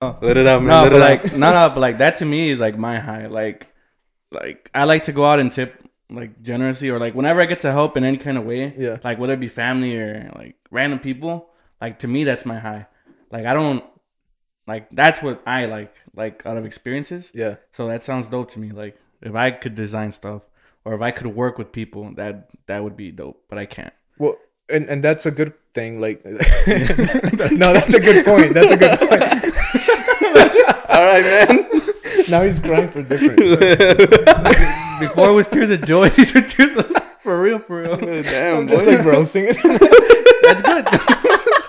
Let it out, man. No, Let but it like out. no, no, but like that to me is like my high. Like, like I like to go out and tip like generously or like whenever I get to help in any kind of way. Yeah. Like whether it be family or like random people. Like to me, that's my high. Like I don't like that's what I like. Like out of experiences. Yeah. So that sounds dope to me. Like if I could design stuff or if I could work with people, that that would be dope. But I can't. Well, and and that's a good thing. Like, no, that's a good point. That's a good point. All right, man. now he's crying for different. Before it was tears of joy, these were tears of, for real, for real. Damn, I'm just boy. like roasting it. That's good.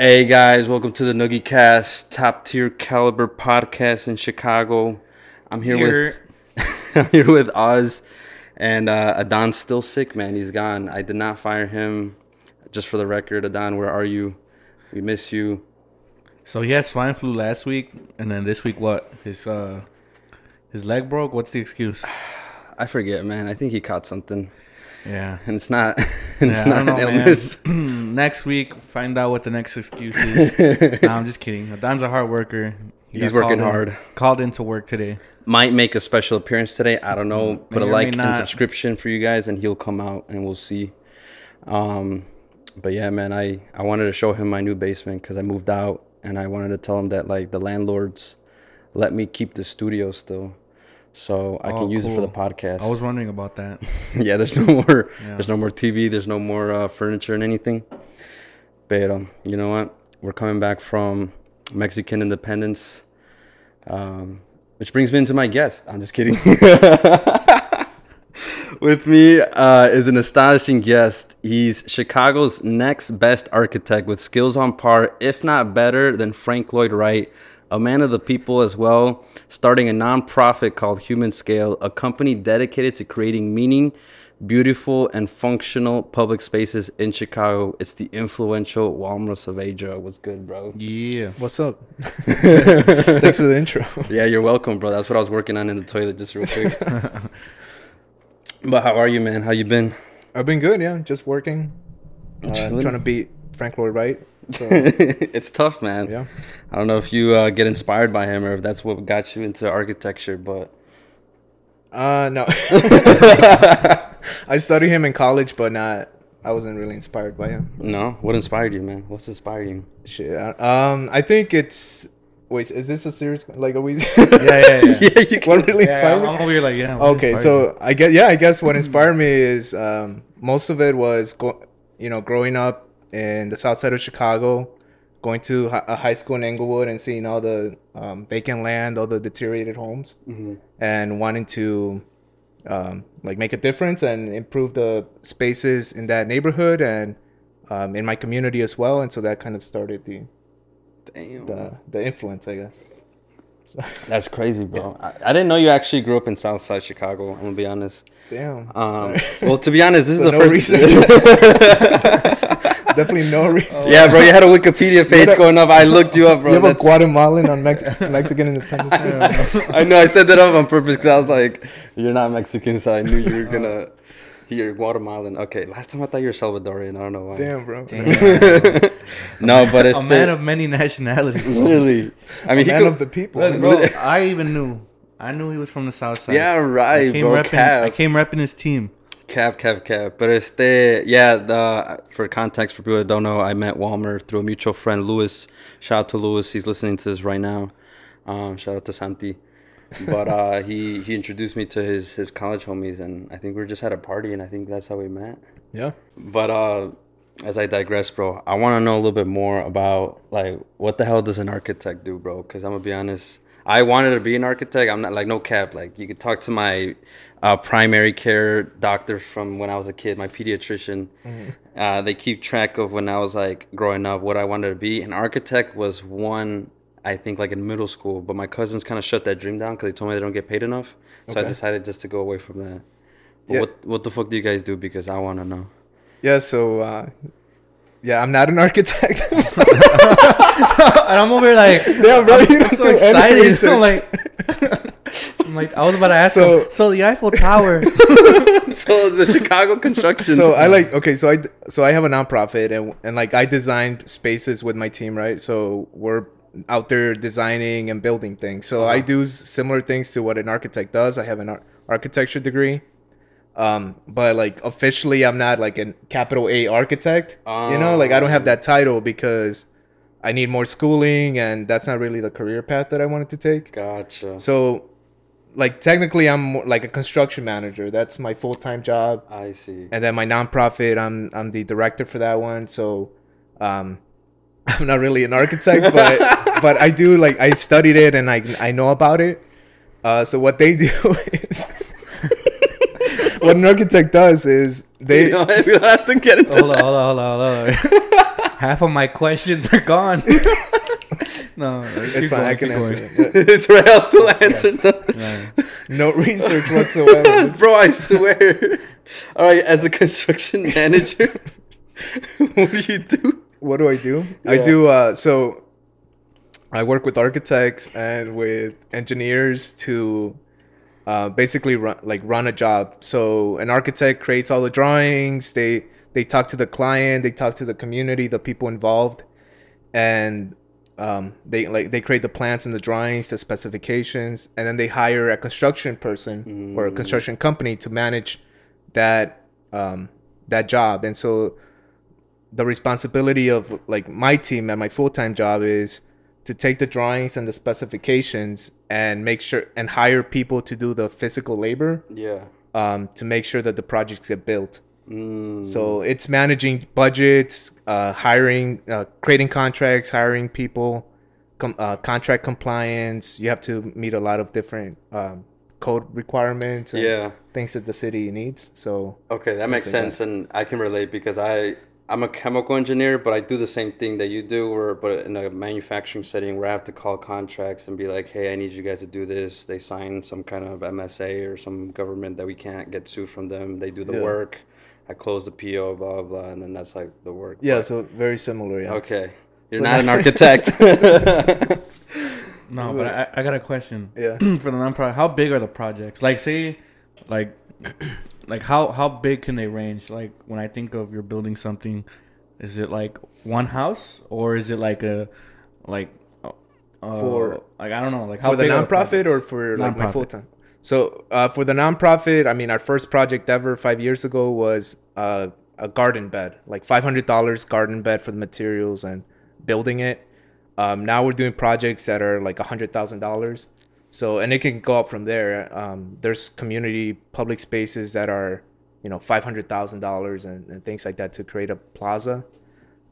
Hey guys, welcome to the Nugeycast, top tier caliber podcast in Chicago. I'm here, with I'm here with Oz, and uh, Adon's still sick, man. He's gone. I did not fire him. Just for the record, Adon, where are you? We miss you. So he had swine flu last week, and then this week, what? His uh, his leg broke. What's the excuse? I forget, man. I think he caught something, Yeah, and it's not. it's yeah, not know, an illness. Next week, find out what the next excuse is. no, I'm just kidding. Don's a hard worker. He He's working called in- hard. Called into work today. Might make a special appearance today. I don't know. Put a May or may like and subscription for you guys, and he'll come out, and we'll see. Um, but yeah, man, I I wanted to show him my new basement because I moved out, and I wanted to tell him that like the landlords let me keep the studio still, so I Oh, can use it for the podcast. I was wondering about that. yeah, there's no more. Yeah. There's no more TV. There's no more uh, furniture and anything. But um, you know what? We're coming back from Mexican independence, um, which brings me into my guest. I'm just kidding. With me uh, is an astonishing guest. He's Chicago's next best architect with skills on par, if not better, than Frank Lloyd Wright, a man of the people as well, starting a nonprofit called Human Scale, a company dedicated to creating meaning, beautiful, and functional public spaces in Chicago. It's the influential Walmer Saavedra. What's good, bro? Yeah. What's up? Thanks for the intro. Yeah, you're welcome, bro. That's what I was working on in the toilet just real quick. but how are you, man? How you been? I've been good. Yeah, just working. Uh, trying to beat Frank Lloyd Wright. So it's tough, man. yeah. I don't know if you uh, get inspired by him or if that's what got you into architecture, but Uh, no. I studied him in college, but not. I wasn't really inspired by him. no. What inspired you, man? What's inspired you? Shit. Um, I think it's. Wait, is this a serious? Like, are we? Yeah, yeah, yeah. yeah, you what really Yeah, inspired I'm me? over here like, yeah. Okay, inspired so I guess yeah, I guess what inspired me is um, most of it was go, you know, growing up in the south side of Chicago, going to a high school in Englewood and seeing all the um, vacant land, all the deteriorated homes, and wanting to um, like make a difference and improve the spaces in that neighborhood and um, in my community as well. And so that kind of started the Damn. the, the influence, I guess. That's crazy, bro. I, I didn't know you actually grew up in Southside Chicago. I'm gonna be honest. Damn. Um, well, to be honest, this is the no first. reason. Definitely no oh, reason. yeah, bro. You had a Wikipedia page a- going up. I looked you up, bro. you have a Guatemalan on Mex- Mexican Independence Day? I know I said that up on purpose because I was like, "You're not Mexican," so I knew you were gonna. You're Guatemalan. Okay, last time I thought you were Salvadorian. I don't know why. Damn, bro. no, but it's a man the- of many nationalities. bro. literally. I mean, he Man could, of the people. Look, bro, I even knew. I knew he was from the south side. yeah, I right, came bro. repping. I came repping his team. Cap, cap, cap. But it's the yeah. The for context for people that don't know, I met Walmer through a mutual friend, Lewis. Shout out to Lewis. He's listening to this right now. Um, shout out to Santi. But uh, he he introduced me to his his college homies, and I think we just at a party, and I think that's how we met. yeah. But uh, as I digress, bro, I want to know a little bit more about like what the hell does an architect do, bro? Because I'm gonna be honest, I wanted to be an architect. I'm not like no cap. Like you could talk to my uh, primary care doctor from when I was a kid, my pediatrician. Uh, they keep track of when I was like growing up what I wanted to be. An architect was one. I think like in middle school, but my cousins kind of shut that dream down because they told me they don't get paid enough. So I decided just to go away from that. But Yeah. What what the fuck do you guys do? Because I want to know. Yeah, so uh, Yeah, I'm not an architect. and I'm over here like, Damn, bro, you I'm don't so do any excited. research. I'm like, I'm like, I was about to ask So- him. So the Eiffel Tower. so the Chicago construction. so I like okay, so I so I have a nonprofit and and like I designed spaces with my team, right? So we're out there designing and building things. So I Uh-huh. do similar things to what an architect does. I have an ar- architecture degree. Um, but like officially I'm not like a capital A architect. you know, like I don't have that title because I need more schooling and that's not really the career path that I wanted to take. Gotcha. So like technically I'm more like a construction manager. That's my full-time job I see. and then my nonprofit i'm i'm the director for that one so um i'm not really an architect but but i do like i studied it and i i know about it uh so what they do is what an architect does is they you, don't, you don't have to get into hold on, hold on, hold on, hold on. Half of my questions are gone. no, it's fine i can answer it. it's right. I'll still answer them. no research whatsoever Bro, I swear. All right, as a construction manager, what do you do? what do i do i do uh so i work with architects and with engineers to uh, basically run like run a job. So an architect creates all the drawings. They they talk to the client. They talk to the community the people involved. And um, they like they create the plans and the drawings the specifications and then they hire a construction person or a construction company to manage that um, that job. And so the responsibility of like my team and my full-time job is to take the drawings and the specifications and make sure and hire people to do the physical labor Yeah. um, to make sure that the projects get built Mm, so it's managing budgets uh, hiring uh, creating contracts hiring people com- uh, contract compliance you have to meet a lot of different um, code requirements and yeah. things that the city needs so Okay, that makes like that. sense, and I can relate because I I'm a chemical engineer, but I do the same thing that you do, where but in a manufacturing setting where I have to call contracts and be like, hey, I need you guys to do this. They sign some kind of MSA or some government that we can't get sued from them. They do the Yeah. work. I close the PO, blah blah, blah and then that's like the work. yeah But- so very similar yeah okay, you're So not an architect. No, but I, I got a question. Yeah. For the nonprofit, how big are the projects? Like, say, like, like how how big can they range? Like, when I think of you're building something, is it like one house or is it like a, like, uh, For- like I don't know, like how for the nonprofit or for like my Nonprofit. full time? So uh, for the nonprofit, I mean, our first project ever five years ago was uh, a garden bed, like five hundred dollars garden bed for the materials and building it. Um, now we're doing projects that are like a hundred thousand dollars. So and it can go up from there. Um, there's community public spaces that are, you know, five hundred thousand dollars and things like that to create a plaza.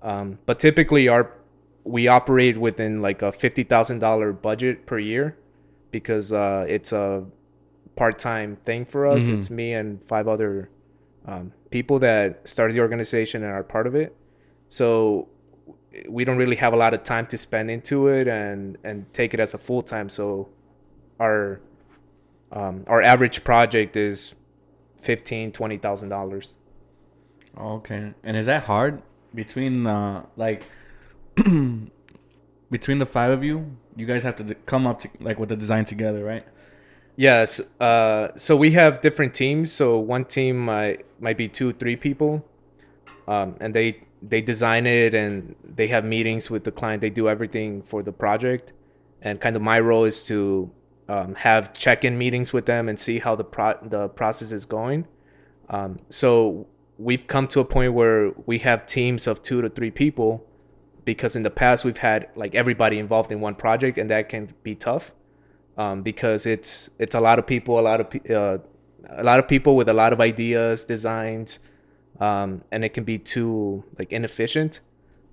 Um, but typically our we operate within like a fifty thousand dollar budget per year because uh, it's a part time thing for us. Mhm. It's me and five other um, people that started the organization and are part of it. So we don't really have a lot of time to spend into it and and take it as a full time. So our um, our average project is fifteen twenty thousand dollars. Okay, and is that hard between uh like between the five of you? You guys have to come up to, like with the design together, right? Yes. Uh, so we have different teams. So one team might might be two, three people, um, and they they design it and they have meetings with the client. They do everything for the project, and kind of my role is to um, have check-in meetings with them and see how the pro- the process is going. Um, so we've come to a point where we have teams of two to three people, because in the past we've had like everybody involved in one project, and that can be tough um, because it's it's a lot of people, a lot of uh, a lot of people with a lot of ideas, designs, um, and it can be too like inefficient.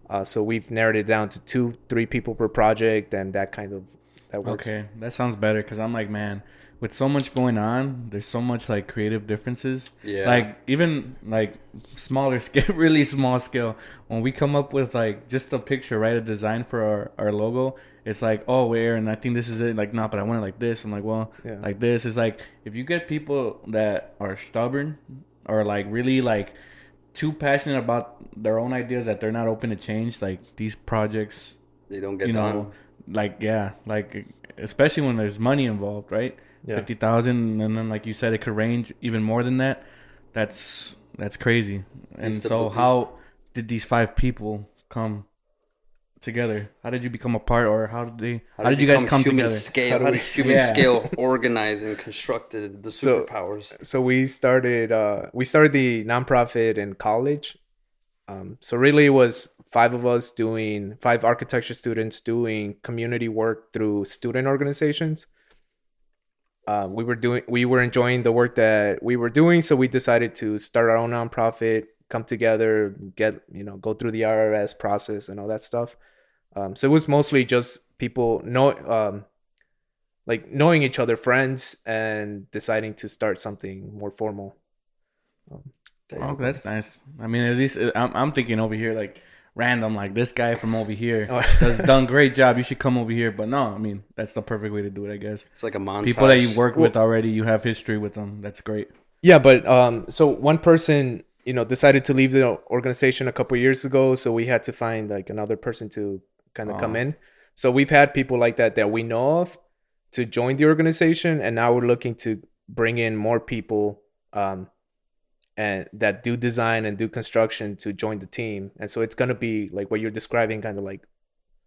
Uh, so we've narrowed it down to two, three people per project, and that kind of that works. Okay, that sounds better because I'm like, man, with so much going on, there's so much like creative differences. Yeah. Like even like smaller scale, really small scale. When we come up with like just a picture, right, a design for our, our logo, it's like, oh, where? And I think this is it. Like, no, but I want it like this. I'm like, well, Yeah. like this. It's like if you get people that are stubborn or like really like too passionate about their own ideas that they're not open to change. Like these projects, They don't get you know, done. Like yeah, like especially when there's money involved, right? Yeah. Fifty thousand, and then like you said, it could range even more than that. That's that's crazy. And Used so, believe- how did these five people come together? How did you become a part, or how did they? How, did you guys become come human together? Scale? How How, did human Yeah. scale organize and constructed the So- superpowers? so we started uh we started the nonprofit in college um so really it was five of us doing five architecture students doing community work through student organizations. Uh, we were doing we were enjoying the work that we were doing so we decided to start our own nonprofit come together get you know go through the IRS process and all that stuff. Um, so it was mostly just people know um, like knowing each other friends and deciding to start something more formal. Oh, that's nice. I mean, at least I'm, I'm thinking over here like random, like this guy from over here Oh. does done great job. You should come over here. But no, I mean that's the perfect way to do it, I guess. It's like a montage. People that you work with already, you have history with them. That's great. Yeah, but um, so one person, you know, decided to leave the organization a couple years ago, so we had to find like another person to kind of come Oh. in. So we've had people like that that we know of to join the organization, and now we're looking to bring in more people um, and that do design and do construction to join the team. And so it's gonna be like what you're describing, kind of like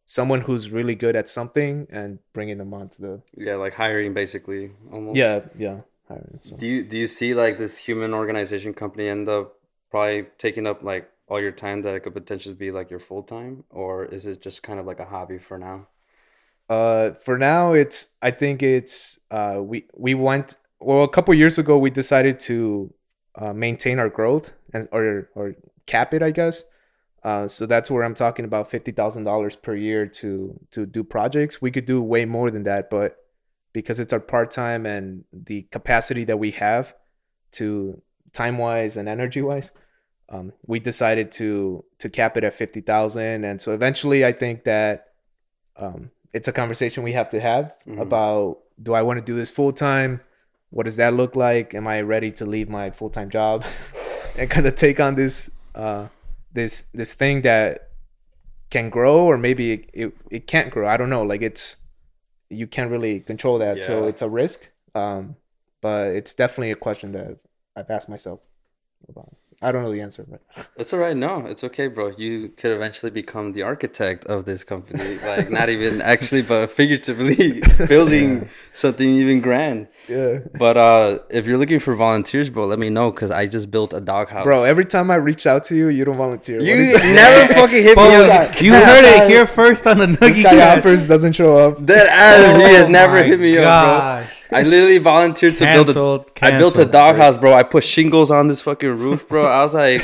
someone who's really good at something and bringing them onto the Yeah, like hiring basically. Almost. yeah yeah. hiring, so. Do you do you see like this human organization company end up probably taking up like all your time that it could potentially be like your full time, or is it just kind of like a hobby for now? Uh, for now, it's. I think it's. Uh, we we went well a couple years ago. We decided to uh, maintain our growth and or or cap it, I guess. Uh, so that's where I'm talking about fifty thousand dollars per year to to do projects. We could do way more than that, but because it's our part time and the capacity that we have to time wise and energy wise, um, we decided to to cap it at fifty thousand. And so eventually, I think that um, it's a conversation we have to have Mhm. about do I want to do this full time? What does that look like? Am I ready to leave my full time job and kind of take on this uh, this this thing that can grow or maybe it, it, it can't grow? I don't know. Like it's you can't really control that, so it's a risk. Um, but it's definitely a question that I've asked myself about. I don't know the answer, but It's all right. No, it's okay, bro. You could eventually become the architect of this company. Like, not even actually, but figuratively building something even grand. yeah. But uh, if you're looking for volunteers, bro, let me know because I just built a doghouse. Bro, every time I reach out to you, you don't volunteer. You never fucking hit me up. You heard it here first on the This Nugget guy offers doesn't show up. That ass, he has Oh never hit me up, bro. I literally volunteered to build a. Canceled, I built a doghouse, bro. I put shingles on this fucking roof, bro. I was like,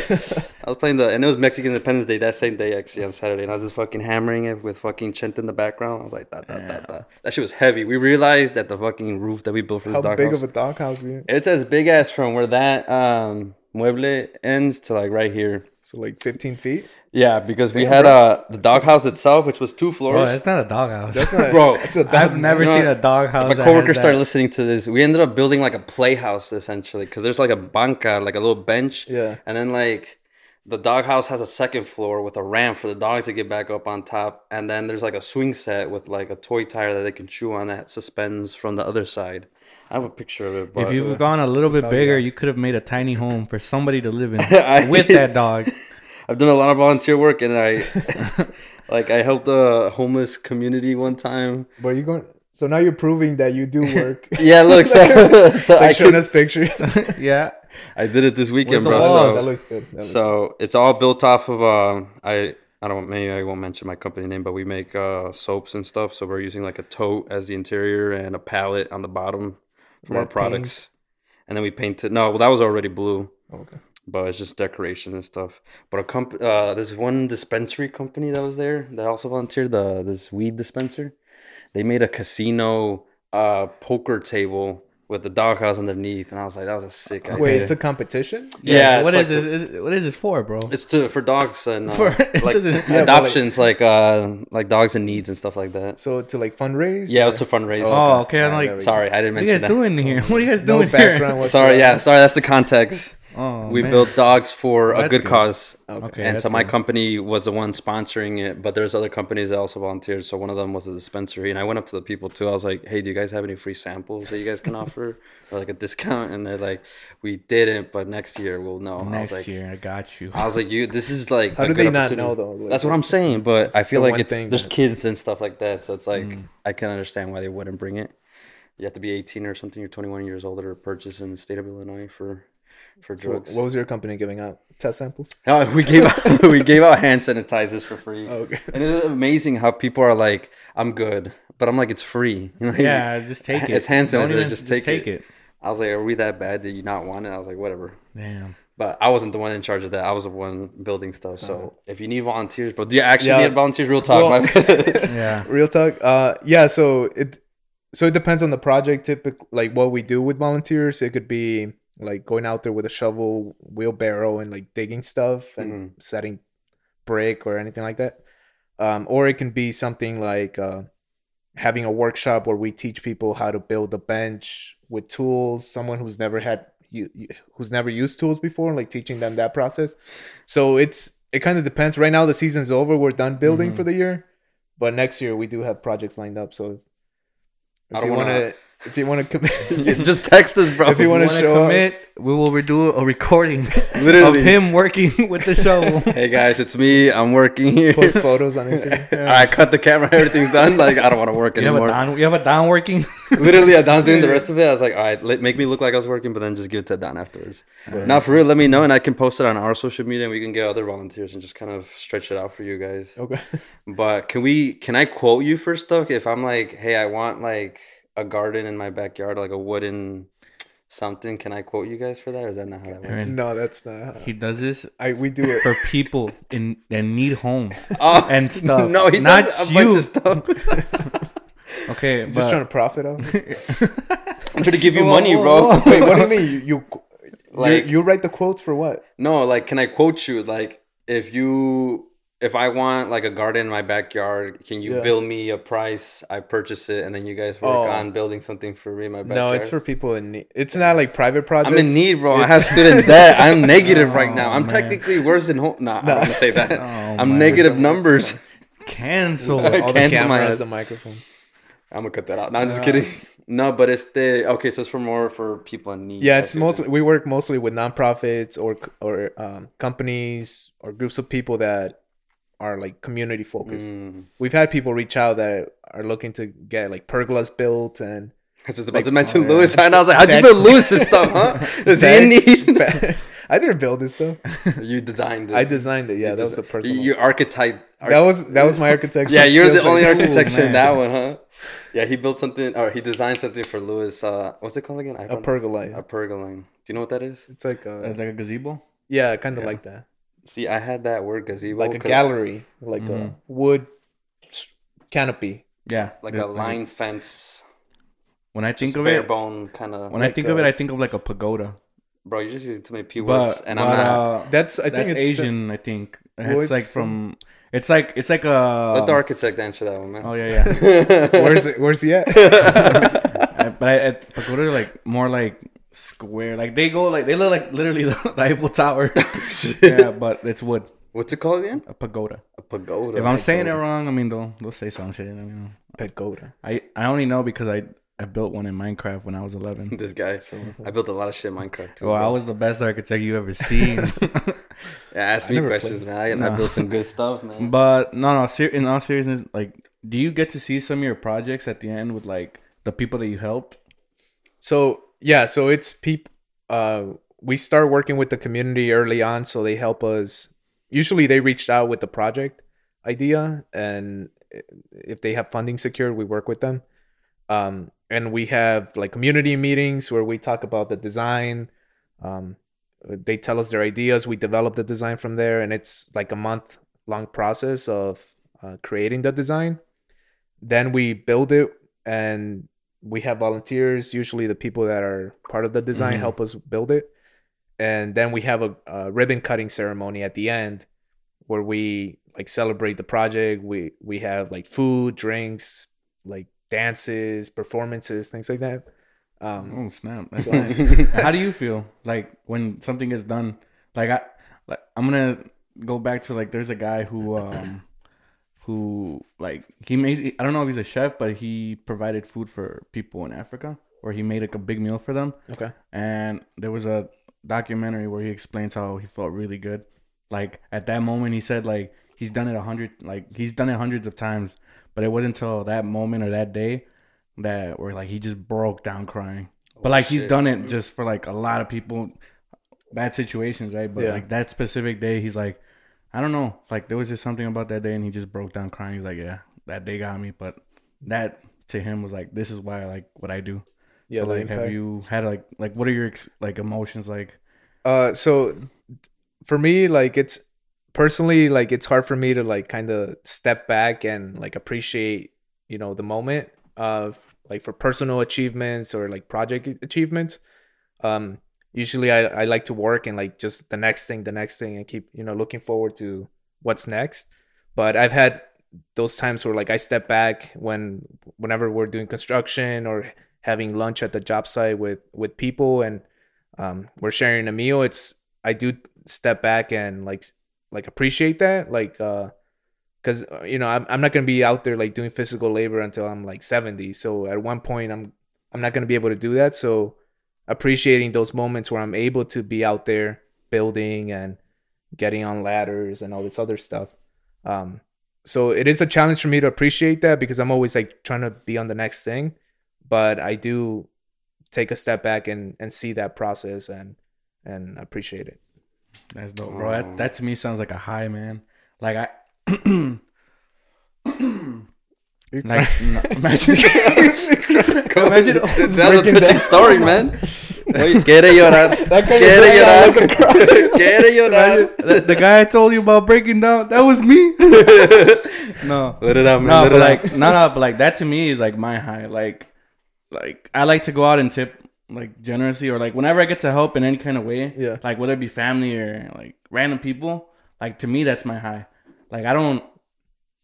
I was playing the, and it was Mexican Independence Day that same day, actually, on Saturday. And I was just fucking hammering it with fucking Chente in the background. I was like, da, da, da, da. That shit was heavy. We realized that the fucking roof that we built for this How doghouse, How big of a doghouse? It's as big as from where that um mueble ends to like right here. So like 15 feet. Yeah, because we Damn, had bro. uh the doghouse itself, which was two Bro, floors. it's not a doghouse. That's not, Bro, That's a dog, I've never You know seen a doghouse. my that coworker has started that. listening to this. We ended up building like a playhouse essentially, because there's like a banca, like a little bench, Yeah. and then like the doghouse has a second floor with a ramp for the dogs to get back up on top, and then there's like a swing set with like a toy tire that they can chew on that suspends from the other side. I have a picture of it. But If you've gone a little It's a bit bigger, doghouse. you could have made a tiny home for somebody to live in I- with that dog. I've done a lot of volunteer work, and I like I helped a homeless community one time. But you going? So now you're proving that you do work. Yeah, look, so, so It's I, like showing could- us pictures. yeah. I did it this weekend, bro. walls? that So, looks good. That looks so it's all built off of uh, I I don't maybe I won't mention my company name, but we make uh, soaps and stuff. So we're using like a tote as the interior and a palette on the bottom from our Red products, and then we painted. No, well that was already blue. good. Okay. but it's just decoration and stuff. But a comp, uh, there's one dispensary company that was there that also volunteered. The this weed dispenser, they made a casino uh poker table with the doghouse underneath, and I was like, that was a sick idea. Wait, it's a competition. Yeah, What it's is like this? is- What is this for, bro? It's to for dogs and uh, For- like Yeah, adoptions, like, uh like dogs in needs and stuff like that. So to like fundraise. Yeah, or- it was to fundraise. Oh, okay. I'm like, there we go. Sorry, I didn't mention. what are you guys that. doing here? What are you guys doing background here? whatsoever. Sorry, yeah, sorry. That's the context. Oh, we man. built dogs for a good good. cause. Okay, and so my good. company was the one sponsoring it, but there's other companies that also volunteered. So one of them was a dispensary, and I went up to the people too. I was like, "Hey, do you guys have any free samples that you guys can offer, or like a discount?" And they're like, "We didn't, but next year we'll know." I was Next like, year, I got you. I was like, "You, this is like." How a do good they not know though? Like, That's what I'm saying, but I feel the like it's thing there's kids and stuff like that, so it's like Mm. I can understand why they wouldn't bring it. You have to be 18 or something. You're 21 years old to purchase in the state of Illinois for for So drugs. what was your company giving out? Test samples? Oh, we gave out, we gave out hand sanitizers for free. Okay. And it's amazing how people are like, "I'm good," but I'm like, "It's free." Like, yeah, just take it. It's hand Don't sanitizer. even- just take, take it. it. I was like, "Are we that bad? Did you not want it?" I was like, "Whatever." Damn. But I wasn't the one in charge of that. I was the one building stuff. So if you need volunteers, but do you actually Yeah. need volunteers? Real talk. Well- Yeah. Real talk. Uh, yeah. So it so it depends on the project. Typically, like what we do with volunteers, it could be like going out there with a shovel, wheelbarrow, and like digging stuff and Mhm. setting brick or anything like that. Um, or it can be something like uh, having a workshop where we teach people how to build a bench with tools. Someone who's never had you who's never used tools before, like teaching them that process. So it's it kind of depends. Right now the season's over. We're done building Mm-hmm. Mhm. for the year, but next year we do have projects lined up. So if, I don't want to, if you want to commit, just text us, bro. If you wanna Wanna show up- commit, we will redo a recording Literally. of him working with the shovel. hey guys, it's me. I'm working here. post photos on Instagram. I cut the camera. Everything's done. Like I don't want to work You have a anymore. Don. You have a Don working. Literally, I was doing the rest of it. I was like, all right, let, make me look like I was working, but then just give it to Don afterwards. Right. Now, for real, let me know, and I can post it on our social media, and we can get other volunteers and just kind of stretch it out for you guys. Okay. But can we? Can I quote you for stuff? If I'm like, hey, I want like a garden in my backyard, like a wooden something. Can I quote you guys for that, or is that not how that works? Aaron, No, that's not. How, he does this I we do it. for people in that need homes Oh, and stuff. No, he not does a you. bunch of stuff. Okay, Just but- trying to profit off. it. I'm trying to give you Whoa, money, whoa, bro. whoa. Wait, what do you mean? You you, Like- you you write the quotes for what? No, like, can I quote you? Like, if you, if I want like a garden in my backyard, can you Yeah. bill me a price? I purchase it, and then you guys work Oh. on building something for me in my backyard. No, it's for people in need. It's not like private projects. I'm in need, bro. I have student debt. I'm negative right now. Oh, I'm man. technically worse than home. Nah, I don't want to say that. Oh, I'm negative God. numbers. cancel. all the Cancel my cameras, the microphones. I'm gonna cut that out. No, I'm just kidding. No, but it's the okay. So it's for more for people in need. Yeah, it's mostly we work mostly with nonprofits or or um, companies or groups of people that are like community focused. Mm. We've had people reach out that are looking to get like pergolas built and I was just about Like- to mention oh. Lewis, and I was like, "How'd you build Lewis's stuff, huh? Is he in need?" I didn't build this stuff. you designed it. I designed it. Yeah, You that was a desi- personal. You archetype. that was that was my architecture. Yeah, you're the only right there. architecture in that one, huh? Yeah, he built something, or he designed something for Lewis. Uh, what's it called again? I A pergola. A pergola. Do you know what that is? It's like It's a like a gazebo. yeah, kind of Yeah. like that, See, I had that word gazebo, like a 'cause- gallery, like Mhm. a wood canopy. Yeah, like the- a line fence, When I think of it, bone kind of. when I like think of it, I think of like a pagoda. Bro, you're just using too many p words, But and but, I'm not. uh, That's I think that's it's Asian. I think it's like from. It's like it's like a. Let the architect answer that one, man. Oh yeah, yeah. where's it? Where's he at? But I, at pagoda like more like square. Like they go like they look like literally the, the Eiffel Tower. yeah, but it's wood. What's it called again? A pagoda. A pagoda. If I'm saying it wrong, I mean they'll they'll say some shit. I mean, Pagoda. I I only know because I I built one in Minecraft when I was 11. This guy. so I built a lot of shit in Minecraft too. Well, I was the best architect you ever seen. Yeah, ask I me questions, man. I, I built some good stuff, man. but no, no. Ser- in all seriousness, like, do you get to see some of your projects at the end with like the people that you helped? So yeah, so it's people. Uh, we start working with the community early on, so they help us. Usually, they reached out with the project idea, and if they have funding secured, we work with them. Um, and we have like community meetings where we talk about the design. Um, they tell us their ideas. We develop the design from there, and it's like a month long process of uh, creating the design. Then we build it, and we have volunteers. Usually, the people that are part of the design Mhm. help us build it, and then we have a, a ribbon cutting ceremony at the end, where we like celebrate the project. We we have like food, drinks, like dances, performances, things like that. Um, Oh snap! That's nice. How do you feel like when something is done? Like I, like I'm gonna go back to like there's a guy who um, who like he makes I don't know if he's a chef, but he provided food for people in Africa, or he made like a big meal for them. okay. And there was a documentary where he explains how he felt really good. Like at that moment, he said like he's done it a hundred, like he's done it hundreds of times, but it wasn't until that moment or that day that where like he just broke down crying. But oh, like he's done it just for like a lot of people, bad situations, right? But Yeah. like that specific day, he's like, I don't know, like there was just something about that day, and he just broke down crying. He's like, yeah, that day got me, but that to him was like, this is why I like what I do. Yeah, So, like, have you had like like what are your ex- like emotions like? Uh, so for me, like it's personally like it's hard for me to like kind of step back and like appreciate you know the moment of like for personal achievements or like project achievements. Um, usually I I like to work and like just the next thing, the next thing, and keep you know looking forward to what's next. But I've had those times where like I step back when whenever we're doing construction or having lunch at the job site with with people and um, we're sharing a meal it's i do step back and like like appreciate that. Like uh because you know I'm, I'm not gonna be out there like doing physical labor until i'm like 70 so at one point i'm i'm not gonna be able to do that. So appreciating those moments where i'm able to be out there building and getting on ladders and all this other stuff um so it is a challenge for me to appreciate that because i'm always like trying to be on the next thing but i do take a step back and and see that process and and appreciate it That's dope, bro. That, that to me sounds like a high, man. Like I. like no, imagine, imagine That's a touching down. story, man. Oye, quiere llorar. That guy Quiere just llorar. a cry. Quiere llorar. the, the guy I told you about breaking down. That was me. no, Let it out, man. no, Let but it like out. no, no, but like that to me is like my high. Like, like I like to go out and tip like generously or like whenever I get to help in any kind of way. Yeah. Like whether it be family or like random people. Like to me, that's my high. Like I don't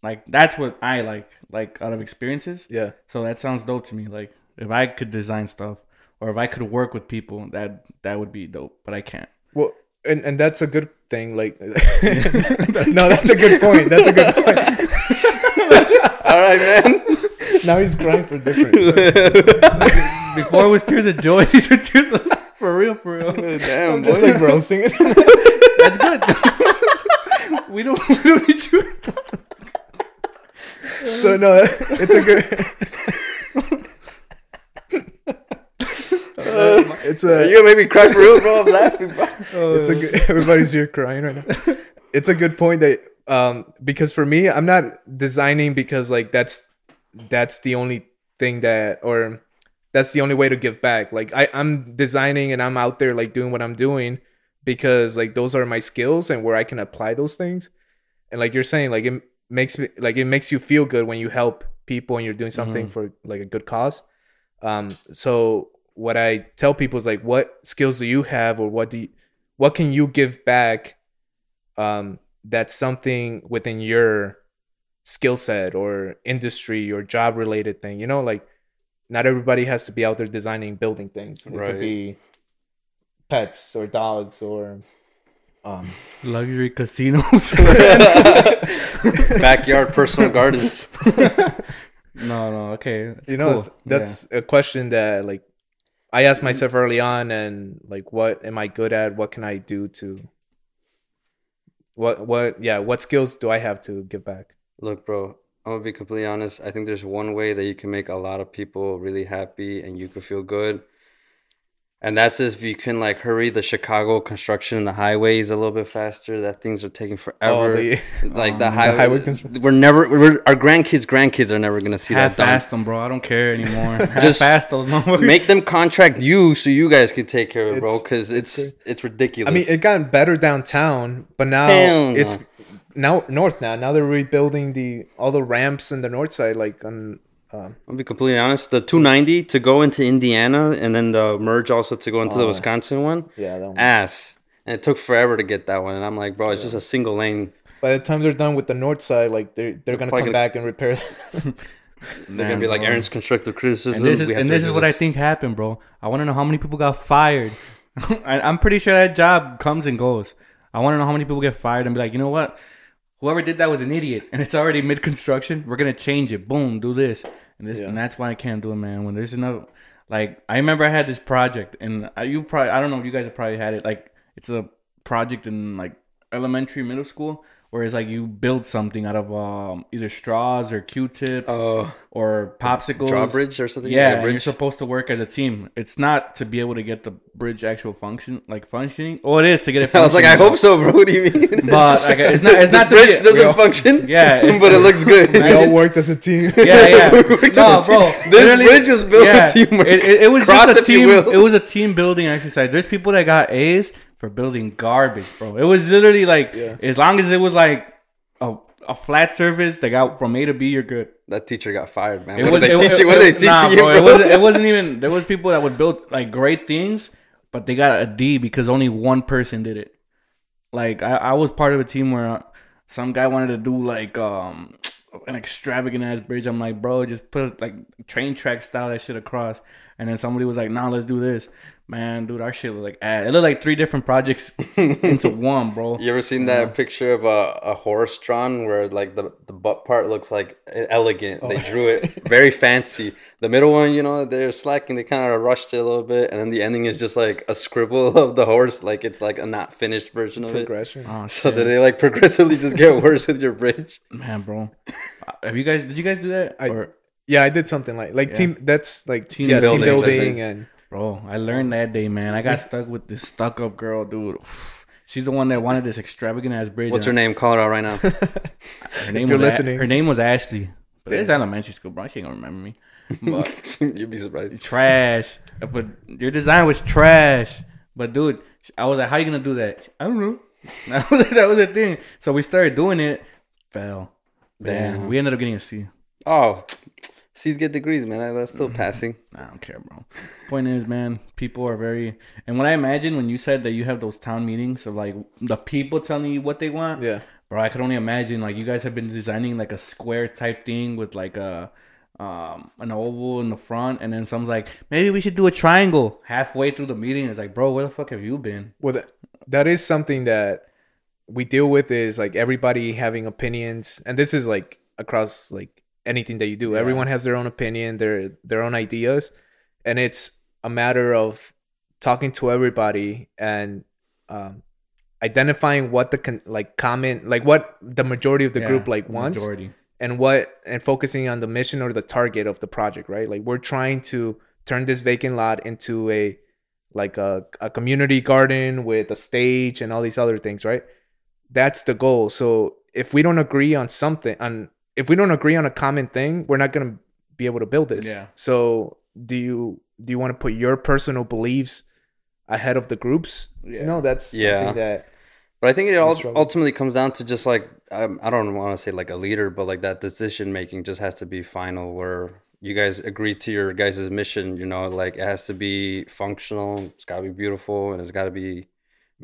like that's what I like. Like out of experiences. yeah So that sounds dope to me. Like if I could design stuff or if I could work with people, that that would be dope. But I can't. well and and that's a good thing like no that's a good point that's a good point All right, man. now he's crying for different Before it was tears of joy, these are tears of, for real, for real. Damn, just boy. like roasting it That's good. we don't we don't need you. So no it's a good it's a you gonna make me cry for real, bro? I'm laughing, bro. it's a good everybody's here crying right now it's a good point that um because for me i'm not designing because like that's that's the only thing that or that's the only way to give back like I, i'm designing and i'm out there like doing what i'm doing because like those are my skills and where i can apply those things and like you're saying like it makes me like it makes you feel good when you help people and you're doing something for like a good cause. Um so what i tell people is like what skills do you have or what do you what can you give back um that's something within your skill set or industry or job related thing? You know like not everybody has to be out there designing building things. It Right. could be pets or dogs or um Luxury casinos. Backyard personal gardens. no, no, okay. That's you know cool. it's- that's a question that like i asked myself early on and like what am i good at what can i do to what what yeah what skills do i have to give back Look, bro, I'm gonna be completely honest. I think there's one way that you can make a lot of people really happy and you can feel good. And that's if you can like hurry the Chicago construction and the highways a little bit faster. That things are taking forever. the- like the, Um, highway, the highway construction. We're never. We're, our grandkids' grandkids are never gonna see Half that fast them, bro. I don't care anymore. Just fast motherfuckers. Make them contract you so you guys can take care of it, bro. Because it's it's it's, ridiculous. i mean it got better downtown but now Hell no. it's now north now now they're rebuilding the all the ramps in the north side like on um, I'll be completely honest. The 290 to go into Indiana and then the merge also to go into the Oh. Wisconsin one. yeah that one. Ass. And it took forever to get that one. And I'm like, bro, it's just a single lane. by the time they're done with the north side like they're they're gonna come gonna- back and repair the, They're gonna Man, be like bro. Aaron's constructive criticism. And this is and this is what I think happened, bro. I want to know how many people got fired. I, I'm pretty sure that job comes and goes. I want to know how many people get fired and be like, you know what? Whoever did that was an idiot, and it's already mid construction. We're gonna change it. Boom, do this, and this, Yeah. and that's why I can't do it, man. When there's another, like, I remember I had this project, and I, you probably, I don't know if you guys have probably had it. Like, it's a project in like elementary, middle school, where it's like you build something out of um, either straws or Q-tips Oh, or popsicles. drawbridge or something. Yeah, Like and you're supposed to work as a team. It's not to be able to get the bridge actual function, like functioning. Oh, it is to get it. I was like, I hope so, bro. What do you mean? But like, it's not. It's not to bridge be, doesn't all- function. Yeah, it's- but it looks good. We all worked as a team. Yeah, yeah. No, bro. This literally- bridge was built yeah, with teamwork. It, it, it was Cross, just a team. It was a team building exercise. There's people that got A's for building garbage, bro. It was literally like Yeah. as long as it was like a, a flat surface that got from A to B, you're good. That teacher got fired, man. It what was, they it, teach it- you? What are they teaching nah, you, bro, bro? It wasn't, it wasn't even. There was people that would build like great things, but they got a D because only one person did it. Like I, I was part of a team where some guy wanted to do like um an extravagant ass bridge. I'm like, bro, just put like train track style that shit across. And then somebody was like, nah, let's do this. Man, dude, our shit looked like ass. It looked like three different projects into one, bro. You ever seen that picture of a, a horse drawn where like the, the butt part looks like elegant? They drew it very fancy. The middle one, you know, they're slacking. They kind of rushed it a little bit, and then the ending is just like a scribble of the horse, like it's like a not finished version of it. Progression. Oh, So shit. that they like progressively just get worse with your bridge. man, bro. Uh, Have you guys? Did you guys do that? I- or Yeah, I did something like like Yeah. team. That's like Team yeah, building, team building it. and Bro, I learned that day, man. I got stuck with this stuck up girl, dude. She's the one that wanted this extravagant ass bridge. What's her name? Call her out right now. Her name you're was A- her name was Ashley. But it's elementary school, bro. She ain't gonna remember me. But You'd be surprised. trash. But your design was trash. But dude, I was like, how you gonna do that? I don't know. That was, that was the thing. So we started doing it. Fell. Damn. Damn. We ended up getting a C. Oh, C's get degrees, man. That- That's Mm-hmm. still passing. I don't care, bro. Point is, man, people are very. And when I imagine when you said that you have those town meetings of like the people telling you what they want, yeah. bro, I could only imagine like you guys have been designing like a square type thing with like a um an oval in the front, and then someone's like, maybe we should do a triangle. Halfway through the meeting, it's like, bro, where the fuck have you been? Well, that, that is something that we deal with is like everybody having opinions, and this is like across like anything that you do. Yeah. Everyone has their own opinion, their their own ideas, and it's a matter of talking to everybody and um, identifying what the con- like comment like what the majority of the Yeah, group like wants Majority. and what and focusing on the mission or the target of the project right like we're trying to turn this vacant lot into a like a, a community garden with a stage and all these other things right that's the goal so if we don't agree on something on if we don't agree on a common thing we're not going to be able to build this Yeah. so do you do you want to put your personal beliefs ahead of the groups Yeah. you know that's Yeah. something that But I think it all ultimately comes down to just like um, I don't want to say like a leader, but like that decision making just has to be final. Where you guys agree to your guys' mission, you know, like it has to be functional. It's got to be beautiful, and it's got to be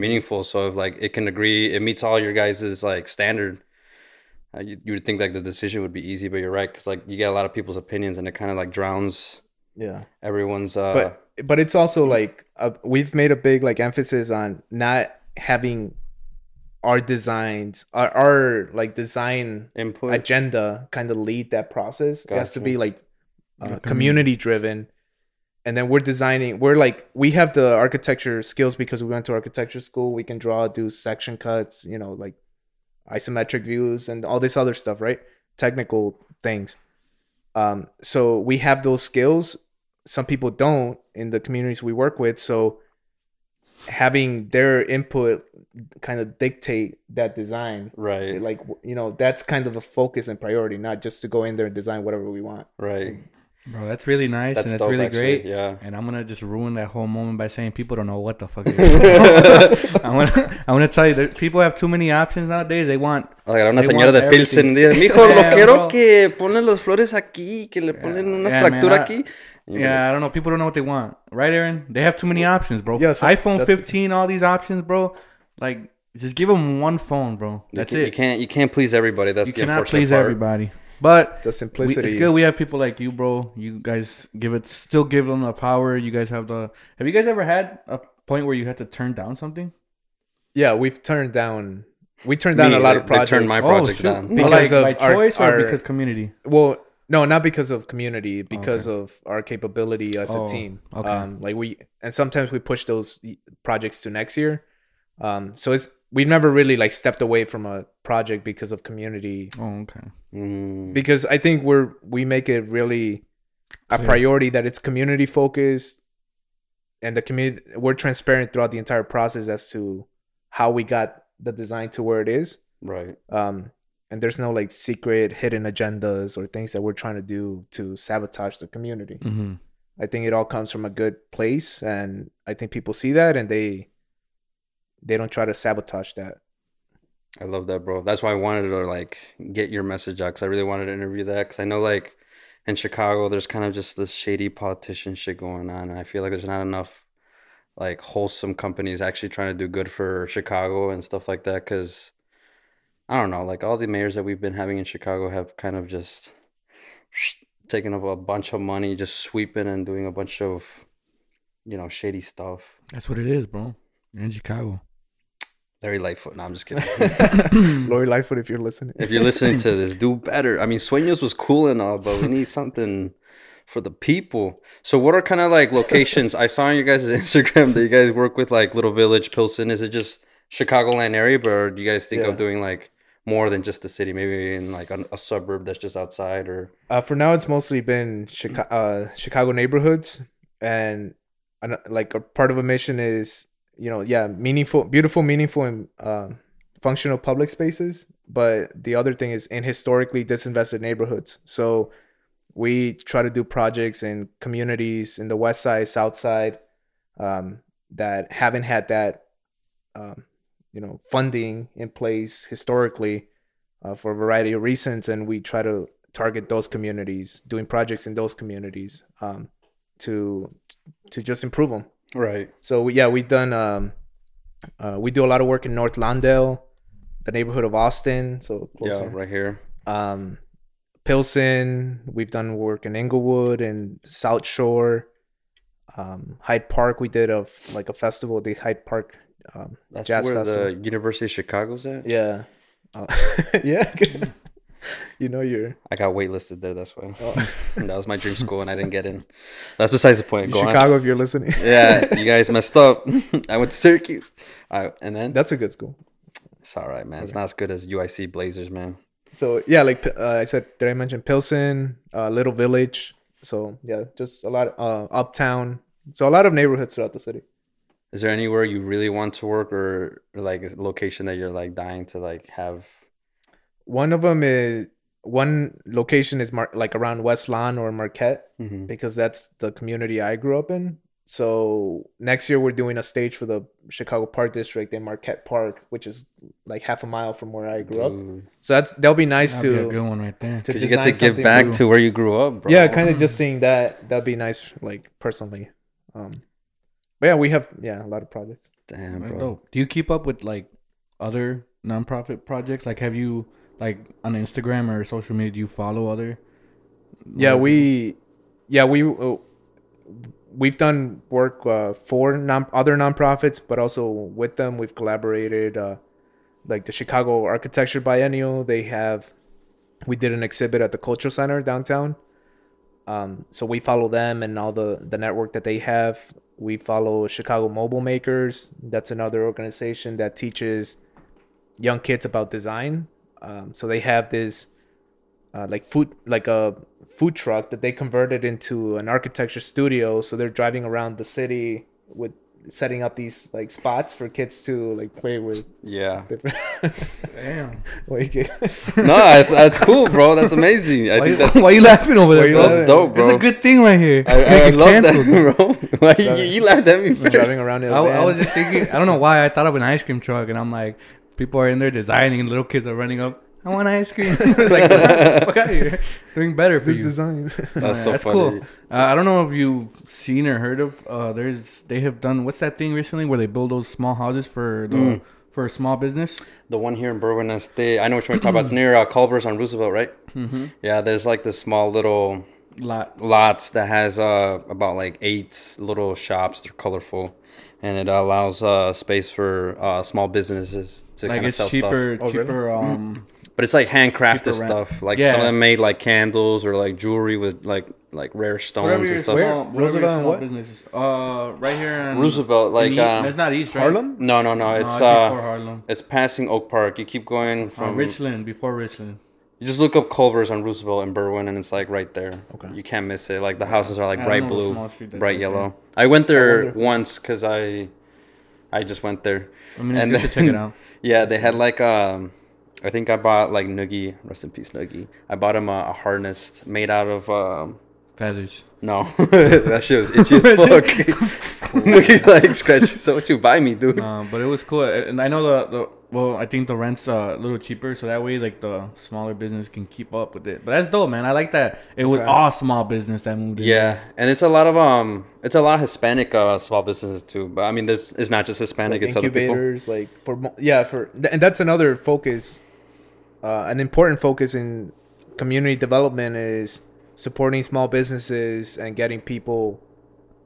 meaningful. So if like it can agree, it meets all your guys' like standard. Uh, you, you would think like the decision would be easy, but you're right because like you get a lot of people's opinions, and it kind of like drowns yeah everyone's. Uh, but but it's also like uh, we've made a big like emphasis on not having our designs our, our like design input. agenda kind of lead that process it has to be like uh, community. community driven and then we're designing we're like we have the architecture skills because we went to architecture school we can draw do section cuts you know like isometric views and all this other stuff right? Technical things. Um so we have those skills. Some people don't in the communities we work with. So having their input kind of dictate that design. Right, like you know that's kind of a focus and priority not just to go in there and design whatever we want. Right. Bro, that's really nice That's and that's dope, really actually, great. yeah. And I'm gonna just ruin that whole moment by saying people don't know what the fuck. It is. I want I want to tell you that people have too many options nowadays. They want Like una They señora want de Pilsen. everything. Dice, Mijo, lo Yeah, quiero bro. que ponen las flores aquí, que le ponen una Yeah, man, estructura I- aquí. Y yeah, I don't know. People don't know what they want, right, Aaron? They have too many options, bro. Yeah, so iPhone 15, all these options, bro. Like, just give them one phone, bro. you That's can- it. You can't you can't please everybody. That's You the cannot unfortunate please part. everybody. But the we, simplicity. it's good. We have people like you, bro. You guys give it, still give them the power. You guys have the. Have you guys ever had a point where you had to turn down something? Yeah, we've turned down. We turned down Me, a lot they- of projects. turned my project down. Because like of by our- choice our- or because community. Well, no, not because of community, because of our capability as Oh, a team. okay. Um, like we, and sometimes we push those projects to next year. Um, so it's we've never really like stepped away from a project because of community. Oh, okay. Mm, Because I think we're we make it really a Clear. priority that it's community focused, and the community we're transparent throughout the entire process as to how we got the design to where it is. right. um and there's no like secret hidden agendas or things that we're trying to do to sabotage the community Mm-hmm. i think it all comes from a good place and i think people see that and they they don't try to sabotage that I love that, bro. That's why I wanted to like get your message out because I really wanted to interview that because I know like in Chicago there's kind of just this shady politician shit going on, and I feel like there's not enough like wholesome companies actually trying to do good for Chicago and stuff like that. Because I don't know, like all the mayors that we've been having in Chicago have kind of just taken up a bunch of money, just sweeping and doing a bunch of you know shady stuff. That's what it is, bro. You're in Chicago. Larry Lightfoot. No, I'm just kidding. Larry lightfoot if you're listening if you're listening to this, do better. I mean, Sueños was cool and all, but we need something for the people. So, what are kind of like locations? I saw on your guys' Instagram that you guys work with like Little Village, Pilsen. Is it just Chicagoland area, but or do you guys think Yeah. of doing like more than just the city? Maybe in like a, a suburb that's just outside, or uh, for now it's mostly been chicago, uh, chicago neighborhoods and an- like a part of a mission is you know yeah meaningful beautiful meaningful and um functional public spaces. But the other thing is in historically disinvested neighborhoods. So we try to do projects in communities in the west side south side um, that haven't had that um, you know funding in place historically uh, for a variety of reasons. And we try to target those communities doing projects in those communities um, to to just improve them right? so yeah, we've done. Um, uh, we do a lot of work in North Lawndale, the neighborhood of Austin. So Yeah, right here. Um, Pilsen. We've done work in Englewood and South Shore. Um, Hyde Park. We did of like a festival, the Hyde Park um, That's Jazz where Festival. the University of Chicago's at. Yeah, uh, yeah. you know you're I got waitlisted there. That's why. oh, that was my dream school, and I didn't get in. That's besides the point. Go on. Chicago if you're listening. Yeah, you guys messed up. I went to Syracuse. Right, and then That's a good school. it's all right, man. It's not as good as UIC Blazers, man. So yeah, like uh, I said, did I mention Pilsen, uh, Little Village? So yeah, just a lot uh, uptown. So a lot of neighborhoods throughout the city. Is there anywhere you really want to work, or, or like a location that you're like dying to like have? One of them is one location is mar- like around West Lawn or Marquette Mhm. because that's the community I grew up in. So next year we're doing a stage for the Chicago Park District in Marquette Park, which is like half a mile from where I grew up. So that's that'll be nice That'd be a to good one right there. to Cause you get to give back new. to where you grew up, bro. yeah kind of just seeing that that'd be nice like personally um but yeah we have yeah a lot of projects Damn, bro. Do you keep up with like other nonprofit projects? Like, have you like on Instagram or social media? Do you follow other? yeah we yeah we uh, we've done work uh, for non other nonprofits but also with them we've collaborated uh like the chicago architecture biennial they have we did an exhibit at the cultural center downtown um so we follow them and all the the network that they have we follow chicago mobile makers that's another organization that teaches young kids about design um, so they have this uh, like food like a food truck that they converted into an architecture studio so they're driving around the city with setting up these like spots for kids to like play with Yeah. different Damn. like No, I, that's cool, bro. That's amazing. I Why, think you- that's why you laughing over Why there, bro? laughing? that's dope, bro. It's a good thing right here. I, I, I love that, bro. Why you, you laughed at me first? driving around in a I, I van. was just thinking. I don't know why I thought of an ice cream truck, and I'm like, people are in there designing, and little kids are running up. I want ice cream. like, fuck out of here. Doing better for this you. design That's Yeah, so that's cool. Uh, I don't know if you've seen or heard of. Uh, there's they have done what's that thing recently where they build those small houses for the Mm. for a small business. The one here in Berwyn Estate, I know which one you're talking about. It's near uh, Culver's on Roosevelt, right? Mm-hmm. Yeah, there's like this small little Lot. lots that has uh, about like eight little shops. They're colorful, and it allows uh, space for uh, small businesses to Like kind of it's sell cheaper, stuff. Oh, really? cheaper. Um, But it's like handcrafted stuff. Like Yeah. some of them made like candles or like jewelry with like like rare stones and stuff. Where? small, whatever Roosevelt your small what? business is. Uh, right here in Roosevelt, like in um, it's not east, right? Harlem? no, no, no. No, It's it's before uh, Harlem. it's passing Oak Park. You keep going Uh, from Ridgeland, before Ridgeland. You just look up Culver's on Roosevelt and Berwyn, and it's like right there. Okay. You can't miss it. Like the houses are like I bright blue, small street that's bright right yellow. I went there wonder- once because I, I just went there. I mean, it's And good to check it out. Yeah, they had like um, I think I bought like Noogie. Rest in peace, Noogie. I bought him a, a harness made out of um. Feathers. No, that shit was itchy as fuck. Noogie like scratch. So what you buy me, dude? But it was cool, and I know the, the well, I think the rent's uh, a little cheaper, so that way like the smaller business can keep up with it. But that's dope, man. I like that. It was Okay. all small business that moved in. Yeah, and it's a lot of um, it's a lot of Hispanic uh, small businesses too. But I mean, there's it's not just Hispanic; like it's other people. incubators, like for yeah, for and that's another focus. Uh, an important focus in community development is supporting small businesses and getting people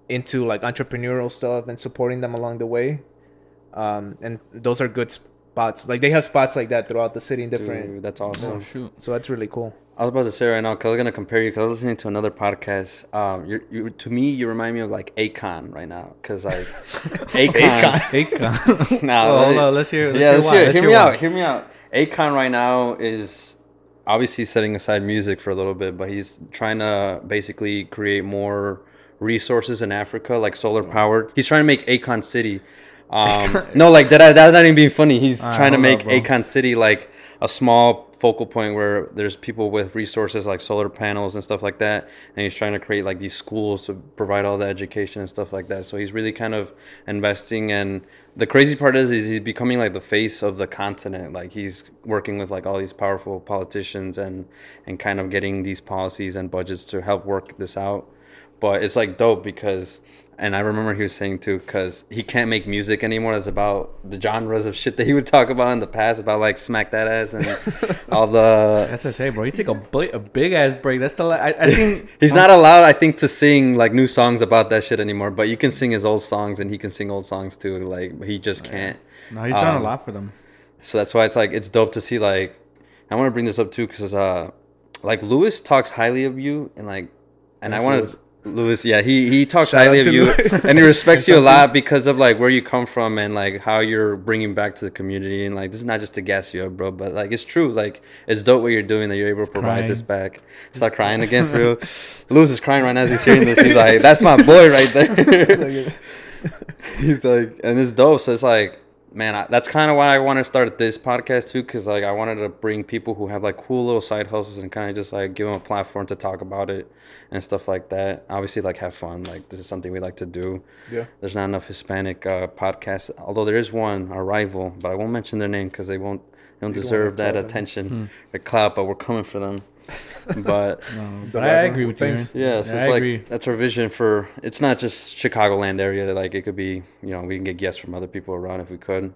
into like entrepreneurial stuff and supporting them along the way. Um, and those are good spots. Like they have spots like that throughout the city in different. Dude, that's Oh awesome. shoot. So that's really cool. I was about to say right now because I was gonna compare you because I was listening to another podcast. Um, you you to me you remind me of like Akon right now because like Akon. Akon. Nah, Oh, hold on, let's hear. Let's yeah, hear let's hear. Let's Hear hear me why. out. Hear me out. Akon right now is obviously setting aside music for a little bit, but he's trying to basically create more resources in Africa, like solar powered. He's trying to make Akon City. Um, no, like that. That's not even being funny. He's trying to make up. Akon City like a small focal point where there's people with resources like solar panels and stuff like that and he's trying to create like these schools to provide all the education and stuff like that so he's really kind of investing and the crazy part is, is he's becoming like the face of the continent like he's working with like all these powerful politicians and and kind of getting these policies and budgets to help work this out but it's like dope because and I remember he was saying too, because he can't make music anymore. That's about the genres of shit that he would talk about in the past, about like smack that ass and all the. That's to say, bro. You take a big, a big ass break. That's the. La- I, I think He's not allowed, I think, to sing like new songs about that shit anymore. But you can sing his old songs, and he can sing old songs too. Like he just can't. No, he's done Um, a lot for them. So that's why it's like it's dope to see like I want to bring this up too because uh like Lewis talks highly of you and like and Yes, I want to Lewis yeah he he talks Shout highly of you Lewis. and he respects you a lot because of like where you come from and like how you're bringing back to the community and like this is not just to gas you up bro but like it's true like it's dope what you're doing that you're able to provide crying. this back start crying again for real Lewis is crying right now as he's hearing this. He's like that's my boy right there. He's like and it's dope so it's like man I, that's kind of why i want to start this podcast too because like i wanted to bring people who have like cool little side hustles and kind of just like give them a platform to talk about it and stuff like that. Obviously like have fun like this is something we like to do. Yeah. there's not enough hispanic uh, podcasts although there is one our rival but i won't mention their name because they won't they don't You don't deserve that clout them. attention. Or clout but we're coming for them but No, but I agree with you. thanks. man. yeah, so I it's like agree. that's our vision for. It's not just Chicagoland area. Like it could be, you know, we can get guests from other people around if we could.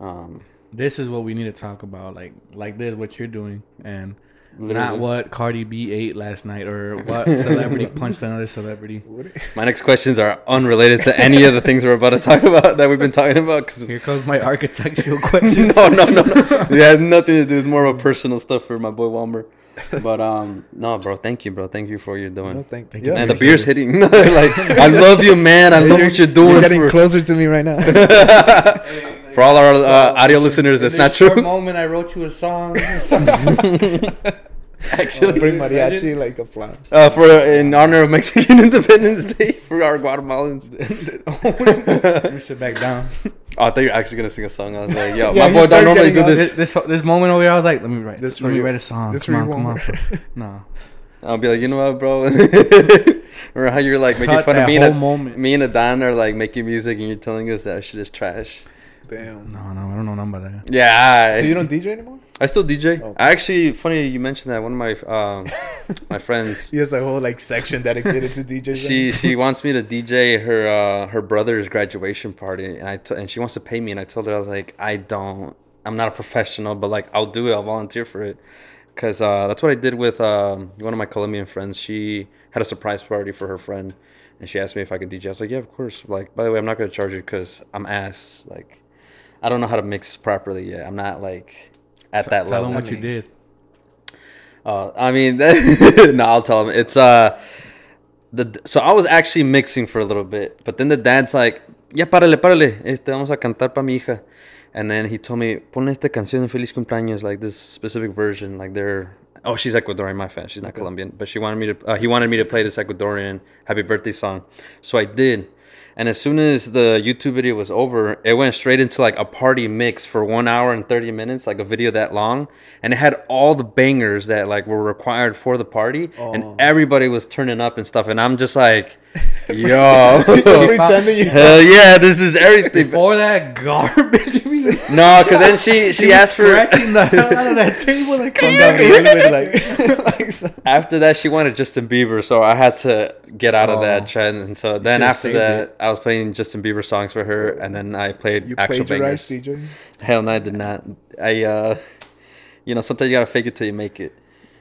Um, This is what we need to talk about. Like, like this, what you're doing, and not what Cardi B ate last night or what celebrity punched another celebrity. My next questions are unrelated to any of the things we're about to talk about that we've been talking about. Cause Here comes my architectural question. no, no, no, no. It has nothing to do. It's more of a personal stuff for my boy Walmer. But um, no, bro. Thank you, bro. Thank you for what you're doing. No, thank, Thank you, yeah. Man, the appreciate beer's hitting. like, I love you, man. I love what you're doing. You're getting for, closer to me right now. for all our uh, audio listeners, that's not true. moment, I wrote you a song. Actually, bring mariachi like a flan. uh, for in honor of Mexican Independence Day for our Guatemalans. Let me sit back down. Oh, I thought you were actually gonna sing a song. I was like, yo, Yeah, my boy don't normally do This, this. this this moment over here, I was like, let me write. This This let me you. write a song. This come for on, come on. No. I'll be like, you know what, bro? or how you're like making Cut fun of me whole and a, moment. me and Adon are like making music, and you're telling us that shit is trash. Damn. No, no, I don't know nothing about that. Yeah. So you don't DJ anymore? I still DJ. Oh. I actually, funny you mentioned that. One of my um, my friends, He has a whole like section dedicated to DJ. she she wants me to DJ her uh, her brother's graduation party, and I t- and she wants to pay me, and I told her I was like, I don't, I'm not a professional, but like I'll do it, I'll volunteer for it, because uh, that's what I did with um, one of my Colombian friends. She had a surprise party for her friend, and she asked me if I could DJ. I was like, yeah, of course. Like, by the way, I'm not gonna charge you because I'm ass. Like, I don't know how to mix properly yet. I'm not like at that Tell level. them what you did. Uh, I mean, no, I'll tell him. It's uh, the so I was actually mixing for a little bit, but then the dad's like, ya párale, párale, este vamos a cantar pa mi hija, and then he told me pon esta canción de feliz cumpleaños, like this specific version, like they're oh she's Ecuadorian, my fan, she's not Colombian, but she wanted me to uh, he wanted me to play this Ecuadorian happy birthday song, so I did. And as soon as the YouTube video was over, it went straight into like a party mix for one hour and 30 minutes, like a video that long. And it had all the bangers that like were required for the party. Oh. And everybody was turning up and stuff. And I'm just like, yo. pretending you. Hell yeah, this is everything. Before that garbage. No, because then she, she was asked for. scratching the hell out of that table. Like, Con Gabriel with like, like so- After that, she wanted Justin Bieber, so I had to get out of Oh. that trend. And so then after that, it. I was playing Justin Bieber songs for her, and then I played you actual plagiarized bangers. DJ. Hell no, I did not. I, uh, you know, sometimes you gotta fake it till you make it.